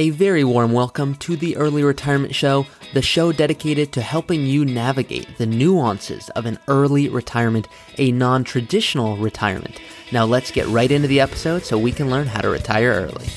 A very warm welcome to the Early Retirement Show, the show dedicated to helping you navigate the nuances of an early retirement, a non traditional retirement. Now, let's get right into the episode so we can learn how to retire early.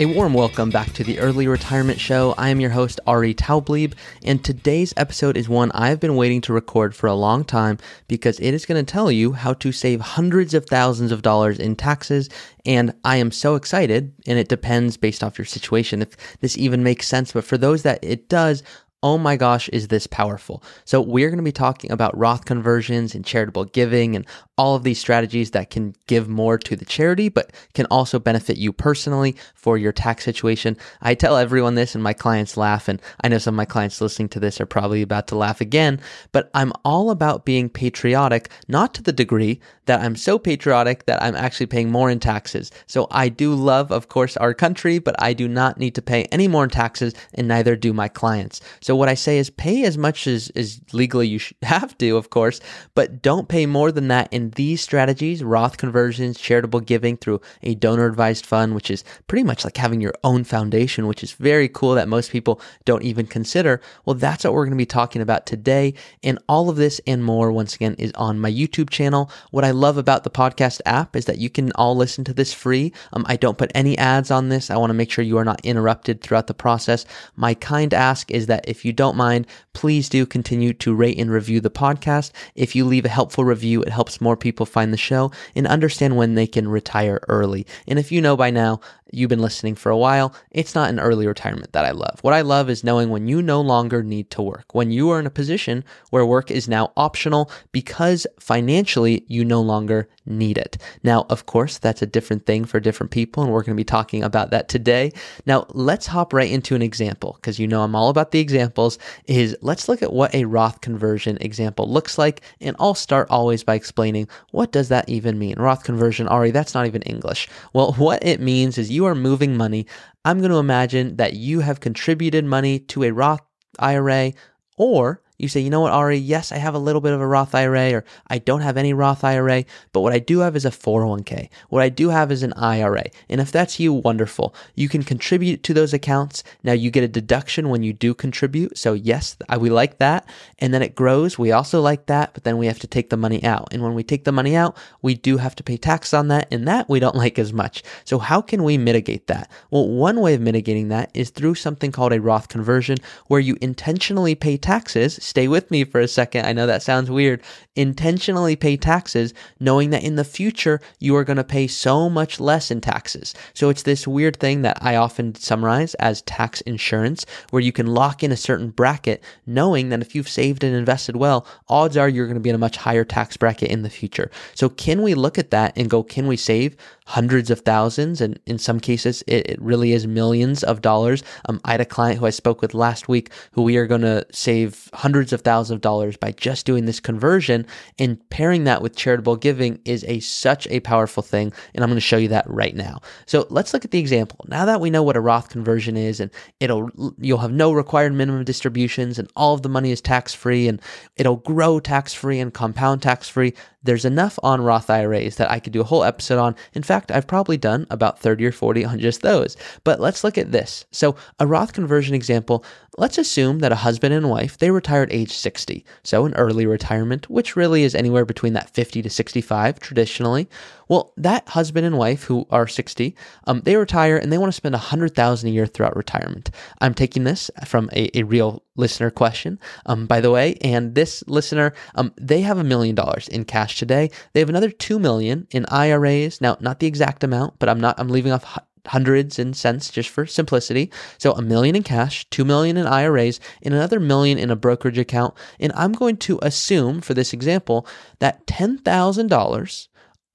A warm welcome back to the Early Retirement Show. I am your host, Ari Taublieb, and today's episode is one I've been waiting to record for a long time because it is going to tell you how to save hundreds of thousands of dollars in taxes. And I am so excited, and it depends based off your situation if this even makes sense. But for those that it does, Oh my gosh, is this powerful? So, we're going to be talking about Roth conversions and charitable giving and all of these strategies that can give more to the charity, but can also benefit you personally for your tax situation. I tell everyone this, and my clients laugh. And I know some of my clients listening to this are probably about to laugh again, but I'm all about being patriotic, not to the degree that I'm so patriotic that I'm actually paying more in taxes. So, I do love, of course, our country, but I do not need to pay any more in taxes, and neither do my clients. What I say is pay as much as, as legally you have to, of course, but don't pay more than that in these strategies, Roth conversions, charitable giving through a donor advised fund, which is pretty much like having your own foundation, which is very cool that most people don't even consider. Well, that's what we're going to be talking about today. And all of this and more, once again, is on my YouTube channel. What I love about the podcast app is that you can all listen to this free. Um, I don't put any ads on this. I want to make sure you are not interrupted throughout the process. My kind ask is that if if you don't mind, please do continue to rate and review the podcast. If you leave a helpful review, it helps more people find the show and understand when they can retire early. And if you know by now, you've been listening for a while, it's not an early retirement that I love. What I love is knowing when you no longer need to work, when you are in a position where work is now optional because financially you no longer need it. Now, of course, that's a different thing for different people, and we're going to be talking about that today. Now, let's hop right into an example because you know I'm all about the examples. Is let's look at what a Roth conversion example looks like, and I'll start always by explaining what does that even mean. Roth conversion, Ari, that's not even English. Well, what it means is you are moving money. I'm going to imagine that you have contributed money to a Roth IRA or you say, you know what, Ari, yes, I have a little bit of a Roth IRA or I don't have any Roth IRA, but what I do have is a 401k. What I do have is an IRA. And if that's you, wonderful. You can contribute to those accounts. Now you get a deduction when you do contribute. So yes, we like that. And then it grows. We also like that, but then we have to take the money out. And when we take the money out, we do have to pay tax on that. And that we don't like as much. So how can we mitigate that? Well, one way of mitigating that is through something called a Roth conversion where you intentionally pay taxes stay with me for a second. I know that sounds weird. Intentionally pay taxes, knowing that in the future you are going to pay so much less in taxes. So it's this weird thing that I often summarize as tax insurance, where you can lock in a certain bracket, knowing that if you've saved and invested well, odds are you're going to be in a much higher tax bracket in the future. So can we look at that and go, can we save hundreds of thousands? And in some cases, it, it really is millions of dollars. Um, I had a client who I spoke with last week who we are going to save hundreds hundreds of thousands of dollars by just doing this conversion and pairing that with charitable giving is a such a powerful thing and I'm going to show you that right now. So let's look at the example. Now that we know what a Roth conversion is and it'll you'll have no required minimum distributions and all of the money is tax free and it'll grow tax free and compound tax free. There's enough on Roth IRAs that I could do a whole episode on. In fact, I've probably done about 30 or 40 on just those. But let's look at this. So, a Roth conversion example, let's assume that a husband and wife, they retired age 60. So, an early retirement, which really is anywhere between that 50 to 65 traditionally. Well, that husband and wife who are 60, um, they retire and they want to spend 100000 a year throughout retirement. I'm taking this from a, a real listener question, um, by the way. And this listener, um, they have a million dollars in cash today. They have another 2 million in IRAs. Now, not the exact amount, but I'm not, I'm leaving off hundreds in cents just for simplicity. So a million in cash, 2 million in IRAs, and another million in a brokerage account. And I'm going to assume for this example that $10,000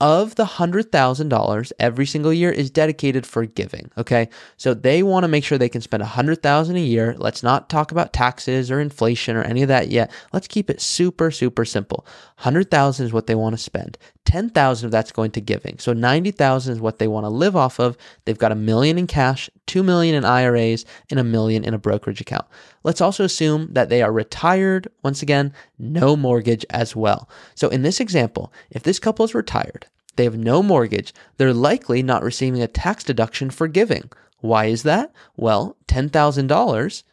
of the $100,000 every single year is dedicated for giving, okay? So they want to make sure they can spend 100,000 a year. Let's not talk about taxes or inflation or any of that yet. Let's keep it super super simple. 100,000 is what they want to spend. 10,000 of that's going to giving. So 90,000 is what they want to live off of. They've got a million in cash, 2 million in IRAs, and a million in a brokerage account. Let's also assume that they are retired. Once again, no mortgage as well. So in this example, if this couple is retired, they have no mortgage, they're likely not receiving a tax deduction for giving. Why is that? Well, $10,000,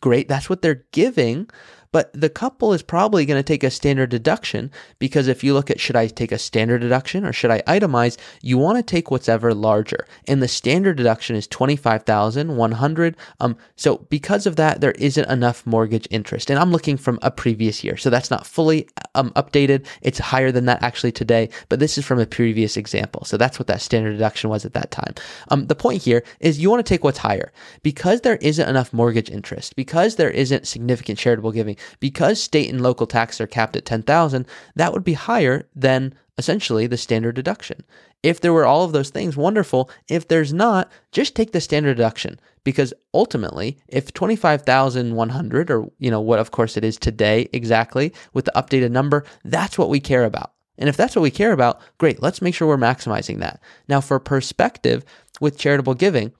great, that's what they're giving. But the couple is probably going to take a standard deduction because if you look at should I take a standard deduction or should I itemize, you want to take what's ever larger. And the standard deduction is 25,100. Um so because of that there isn't enough mortgage interest. And I'm looking from a previous year. So that's not fully um updated. It's higher than that actually today, but this is from a previous example. So that's what that standard deduction was at that time. Um the point here is you want to take what's higher. Because there isn't enough mortgage interest, because there isn't significant charitable giving, because state and local taxes are capped at 10,000, that would be higher than essentially the standard deduction. If there were all of those things, wonderful. If there's not, just take the standard deduction because ultimately, if 25,100 or you know what of course it is today exactly with the updated number, that's what we care about. And if that's what we care about, great, let's make sure we're maximizing that. Now for perspective with charitable giving,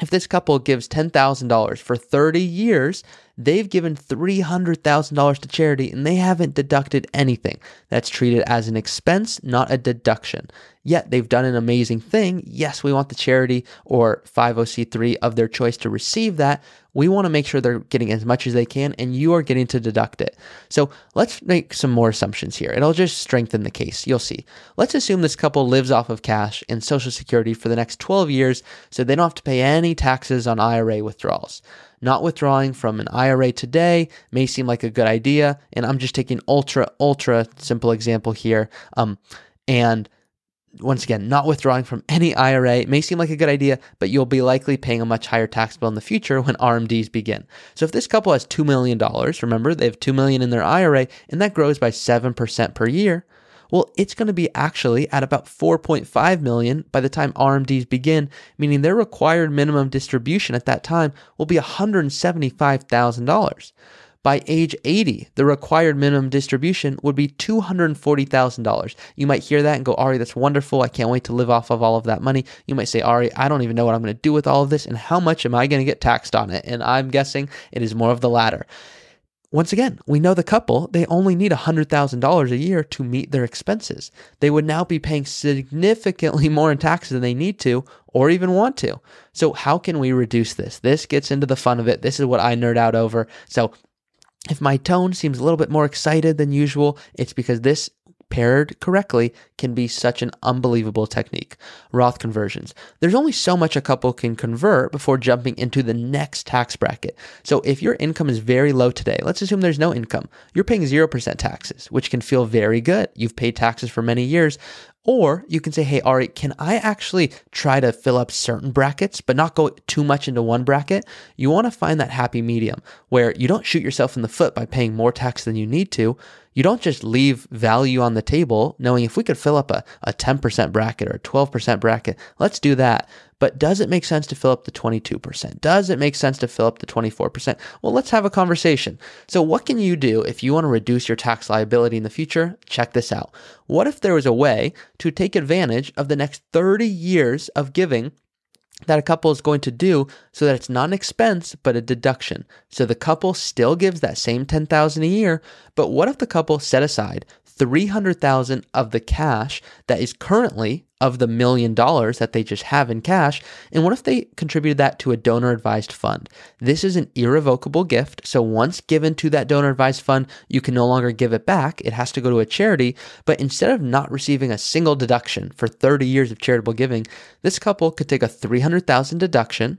if this couple gives $10,000 for 30 years, they've given $300,000 to charity and they haven't deducted anything. That's treated as an expense, not a deduction. Yet they've done an amazing thing. Yes, we want the charity or 501c3 of their choice to receive that. We want to make sure they're getting as much as they can and you are getting to deduct it. So let's make some more assumptions here. It'll just strengthen the case. You'll see. Let's assume this couple lives off of cash and Social Security for the next 12 years so they don't have to pay any taxes on IRA withdrawals. Not withdrawing from an IRA today may seem like a good idea, and I'm just taking ultra ultra simple example here. Um, and once again, not withdrawing from any IRA may seem like a good idea, but you'll be likely paying a much higher tax bill in the future when RMDs begin. So if this couple has $2 million, remember they have 2 million in their IRA and that grows by 7% per year, well, it's going to be actually at about 4.5 million by the time RMDs begin, meaning their required minimum distribution at that time will be $175,000. By age 80, the required minimum distribution would be $240,000. You might hear that and go, Ari, that's wonderful. I can't wait to live off of all of that money. You might say, Ari, I don't even know what I'm going to do with all of this and how much am I going to get taxed on it? And I'm guessing it is more of the latter. Once again, we know the couple, they only need $100,000 a year to meet their expenses. They would now be paying significantly more in taxes than they need to or even want to. So, how can we reduce this? This gets into the fun of it. This is what I nerd out over. So, if my tone seems a little bit more excited than usual, it's because this paired correctly, can be such an unbelievable technique. Roth conversions. There's only so much a couple can convert before jumping into the next tax bracket. So if your income is very low today, let's assume there's no income, you're paying 0% taxes, which can feel very good. You've paid taxes for many years. Or you can say, hey, Ari, can I actually try to fill up certain brackets, but not go too much into one bracket? You want to find that happy medium where you don't shoot yourself in the foot by paying more tax than you need to. You don't just leave value on the table knowing if we could fill up a, a 10% bracket or a 12% bracket, let's do that. But does it make sense to fill up the 22%? Does it make sense to fill up the 24%? Well, let's have a conversation. So, what can you do if you want to reduce your tax liability in the future? Check this out. What if there was a way to take advantage of the next 30 years of giving that a couple is going to do so that it's not an expense but a deduction. So the couple still gives that same 10,000 a year, but what if the couple set aside 300,000 of the cash that is currently of the million dollars that they just have in cash? And what if they contributed that to a donor advised fund? This is an irrevocable gift. So once given to that donor advised fund, you can no longer give it back. It has to go to a charity. But instead of not receiving a single deduction for 30 years of charitable giving, this couple could take a 300,000 deduction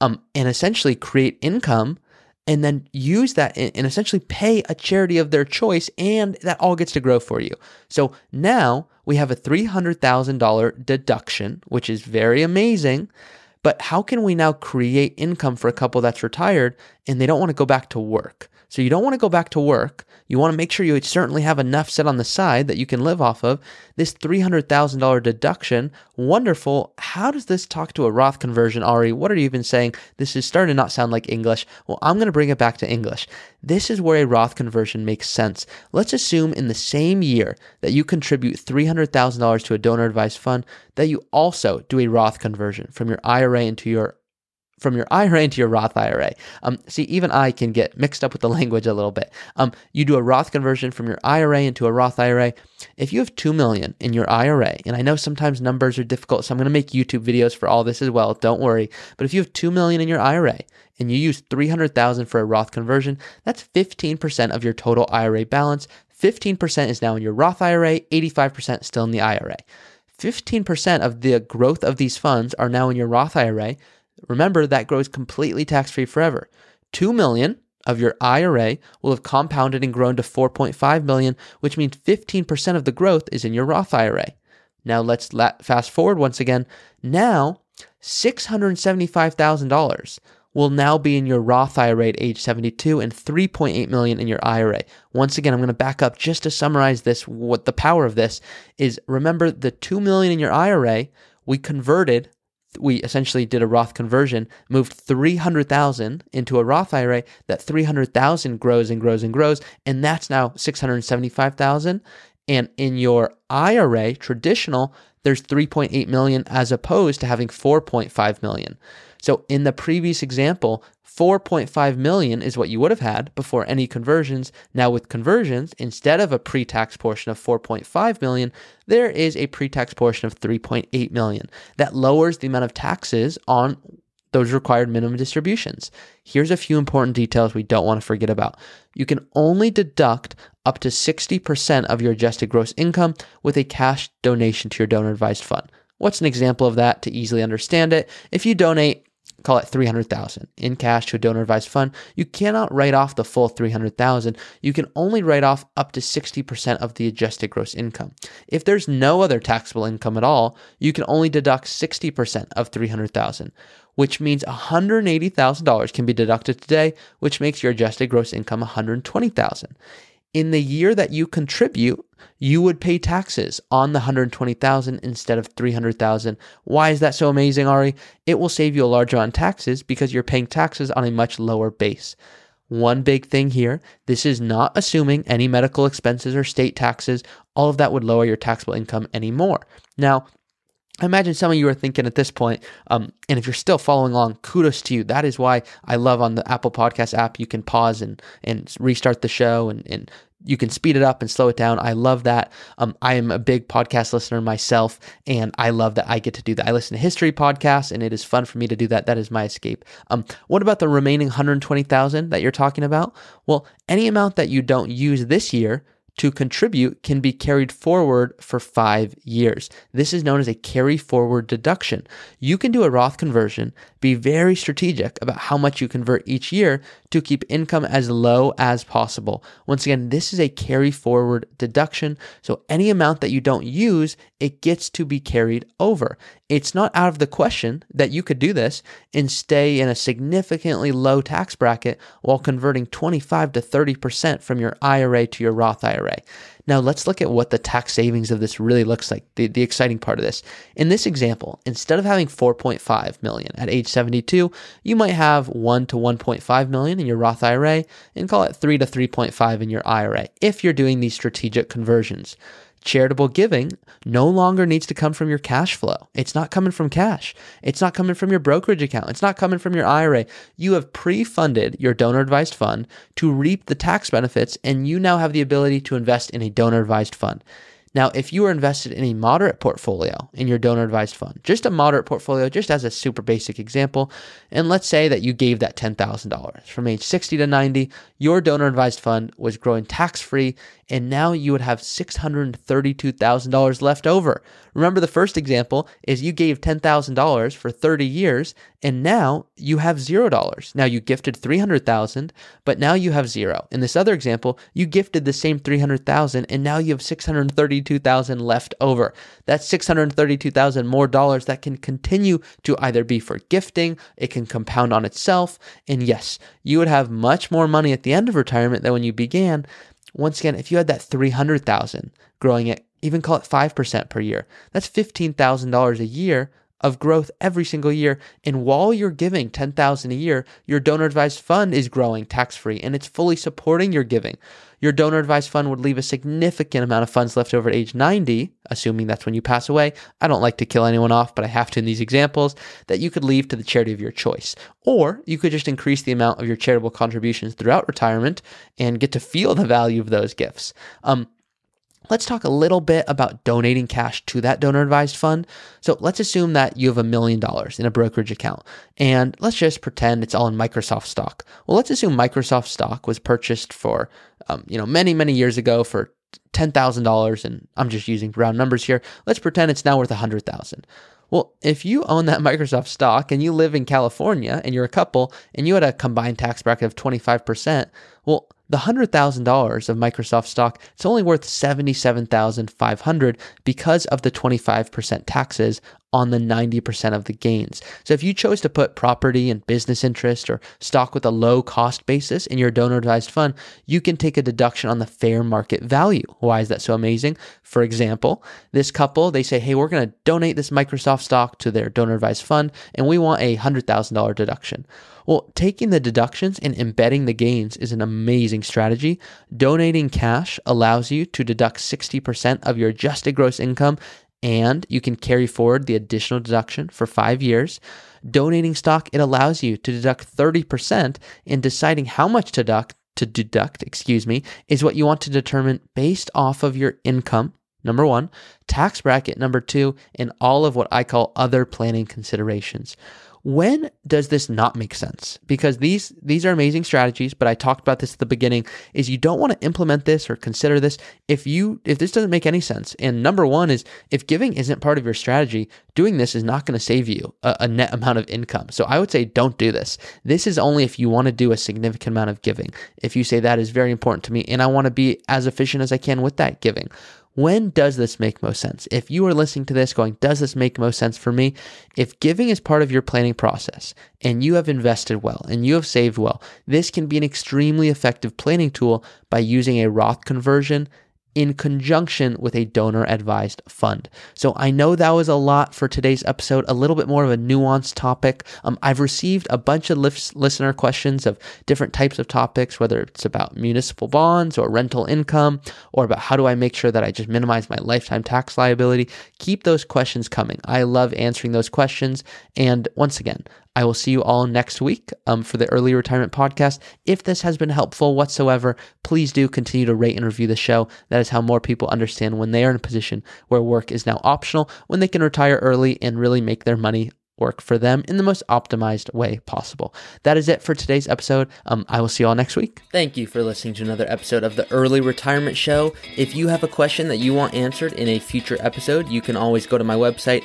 um, and essentially create income and then use that and essentially pay a charity of their choice, and that all gets to grow for you. So now we have a $300,000 deduction, which is very amazing. But how can we now create income for a couple that's retired and they don't want to go back to work? So you don't want to go back to work. You want to make sure you certainly have enough set on the side that you can live off of. This $300,000 deduction, wonderful. How does this talk to a Roth conversion, Ari? What are you even saying? This is starting to not sound like English. Well, I'm going to bring it back to English. This is where a Roth conversion makes sense. Let's assume in the same year that you contribute $300,000 to a donor advised fund, that you also do a Roth conversion from your IRA into your from your IRA into your Roth IRA. Um, see, even I can get mixed up with the language a little bit. Um, you do a Roth conversion from your IRA into a Roth IRA. If you have two million in your IRA, and I know sometimes numbers are difficult, so I'm going to make YouTube videos for all this as well. Don't worry. But if you have two million in your IRA and you use three hundred thousand for a Roth conversion, that's fifteen percent of your total IRA balance. Fifteen percent is now in your Roth IRA. Eighty-five percent still in the IRA. 15% of the growth of these funds are now in your Roth IRA. Remember that grows completely tax-free forever. 2 million of your IRA will have compounded and grown to 4.5 million, which means 15% of the growth is in your Roth IRA. Now let's fast forward once again. Now, $675,000 will now be in your Roth IRA at age 72 and 3.8 million in your IRA. Once again, I'm going to back up just to summarize this what the power of this is remember the 2 million in your IRA, we converted we essentially did a Roth conversion, moved 300,000 into a Roth IRA. That 300,000 grows and grows and grows, and that's now 675,000. And in your IRA, traditional, there's 3.8 million as opposed to having 4.5 million. So in the previous example, 4.5 million is what you would have had before any conversions. Now with conversions, instead of a pre-tax portion of 4.5 million, there is a pre-tax portion of 3.8 million. That lowers the amount of taxes on those required minimum distributions. Here's a few important details we don't want to forget about. You can only deduct up to 60% of your adjusted gross income with a cash donation to your donor advised fund. What's an example of that to easily understand it? If you donate call it 300,000 in cash to a donor advised fund, you cannot write off the full 300,000. You can only write off up to 60% of the adjusted gross income. If there's no other taxable income at all, you can only deduct 60% of 300,000, which means $180,000 can be deducted today, which makes your adjusted gross income 120,000 in the year that you contribute, you would pay taxes on the 120,000 instead of 300,000. Why is that so amazing, Ari? It will save you a large amount of taxes because you're paying taxes on a much lower base. One big thing here, this is not assuming any medical expenses or state taxes. All of that would lower your taxable income anymore. Now, I imagine some of you are thinking at this point, um, and if you're still following along, kudos to you. That is why I love on the Apple Podcast app, you can pause and, and restart the show and, and you can speed it up and slow it down. I love that. Um, I am a big podcast listener myself, and I love that I get to do that. I listen to history podcasts, and it is fun for me to do that. That is my escape. Um, what about the remaining 120,000 that you're talking about? Well, any amount that you don't use this year to contribute can be carried forward for five years. This is known as a carry forward deduction. You can do a Roth conversion, be very strategic about how much you convert each year to keep income as low as possible. Once again, this is a carry forward deduction. So any amount that you don't use, it gets to be carried over. It's not out of the question that you could do this and stay in a significantly low tax bracket while converting 25 to 30% from your IRA to your Roth IRA. Now let's look at what the tax savings of this really looks like, the, the exciting part of this. In this example, instead of having 4.5 million at age 72, you might have 1 to 1.5 million in your Roth IRA and call it 3 to 3.5 in your IRA if you're doing these strategic conversions charitable giving no longer needs to come from your cash flow. It's not coming from cash. It's not coming from your brokerage account. It's not coming from your IRA. You have pre funded your donor advised fund to reap the tax benefits, and you now have the ability to invest in a donor advised fund. Now, if you are invested in a moderate portfolio in your donor advised fund, just a moderate portfolio, just as a super basic example, and let's say that you gave that $10,000 from age 60 to 90, your donor advised fund was growing tax free, and now you would have $632,000 left over. Remember, the first example is you gave $10,000 for 30 years, and now you have $0. Now you gifted 300,000, but now you have zero. In this other example, you gifted the same 300,000 and now you have 632,000 left over. That's 632,000 more dollars that can continue to either be for gifting, it can compound on itself, and yes, you would have much more money at the end of retirement than when you began. Once again, if you had that 300,000 growing at even call it 5% per year, that's $15,000 a year of growth every single year. And while you're giving 10,000 a year, your donor advised fund is growing tax free and it's fully supporting your giving. Your donor advised fund would leave a significant amount of funds left over at age 90, assuming that's when you pass away. I don't like to kill anyone off, but I have to in these examples, that you could leave to the charity of your choice. Or you could just increase the amount of your charitable contributions throughout retirement and get to feel the value of those gifts. Um, Let's talk a little bit about donating cash to that donor advised fund. So let's assume that you have a million dollars in a brokerage account and let's just pretend it's all in Microsoft stock. Well, let's assume Microsoft stock was purchased for, um, you know, many, many years ago for $10,000 and I'm just using round numbers here. Let's pretend it's now worth a 100,000. Well, if you own that Microsoft stock and you live in California and you're a couple and you had a combined tax bracket of 25%, well, the $100,000 of Microsoft stock, it's only worth 77,500 because of the 25% taxes on the 90% of the gains. So if you chose to put property and business interest or stock with a low cost basis in your donor advised fund, you can take a deduction on the fair market value. Why is that so amazing? For example, this couple, they say, "Hey, we're going to donate this Microsoft stock to their donor advised fund and we want a $100,000 deduction." Well, taking the deductions and embedding the gains is an amazing strategy. Donating cash allows you to deduct 60% of your adjusted gross income and you can carry forward the additional deduction for five years. Donating stock, it allows you to deduct 30% in deciding how much to deduct, to deduct, excuse me, is what you want to determine based off of your income, number one, tax bracket number two, and all of what I call other planning considerations. When does this not make sense? Because these these are amazing strategies, but I talked about this at the beginning is you don't want to implement this or consider this if you if this doesn't make any sense. And number 1 is if giving isn't part of your strategy, doing this is not going to save you a, a net amount of income. So I would say don't do this. This is only if you want to do a significant amount of giving. If you say that is very important to me and I want to be as efficient as I can with that giving. When does this make most sense? If you are listening to this going, does this make most sense for me? If giving is part of your planning process and you have invested well and you have saved well, this can be an extremely effective planning tool by using a Roth conversion in conjunction with a donor advised fund. So I know that was a lot for today's episode, a little bit more of a nuanced topic. Um, I've received a bunch of listener questions of different types of topics, whether it's about municipal bonds or rental income, or about how do I make sure that I just minimize my lifetime tax liability. Keep those questions coming. I love answering those questions. And once again, I will see you all next week um, for the early retirement podcast. If this has been helpful whatsoever, please do continue to rate and review the show. That is how more people understand when they are in a position where work is now optional, when they can retire early and really make their money work for them in the most optimized way possible. That is it for today's episode. Um, I will see you all next week. Thank you for listening to another episode of the Early Retirement Show. If you have a question that you want answered in a future episode, you can always go to my website,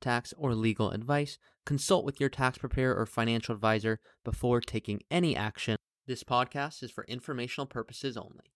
tax, or legal advice, consult with your tax preparer or financial advisor before taking any action. This podcast is for informational purposes only.